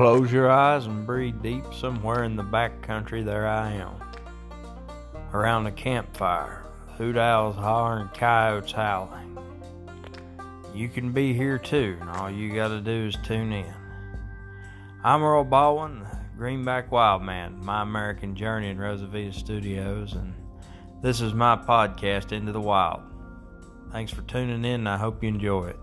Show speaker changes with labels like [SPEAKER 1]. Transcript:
[SPEAKER 1] Close your eyes and breathe deep. Somewhere in the back country, there I am. Around a campfire, hoot owls hollering, coyotes howling. You can be here too, and all you gotta do is tune in. I'm Earl Baldwin, Greenback Wild Man, My American Journey in Rosavita Studios, and this is my podcast, Into the Wild. Thanks for tuning in, and I hope you enjoy it.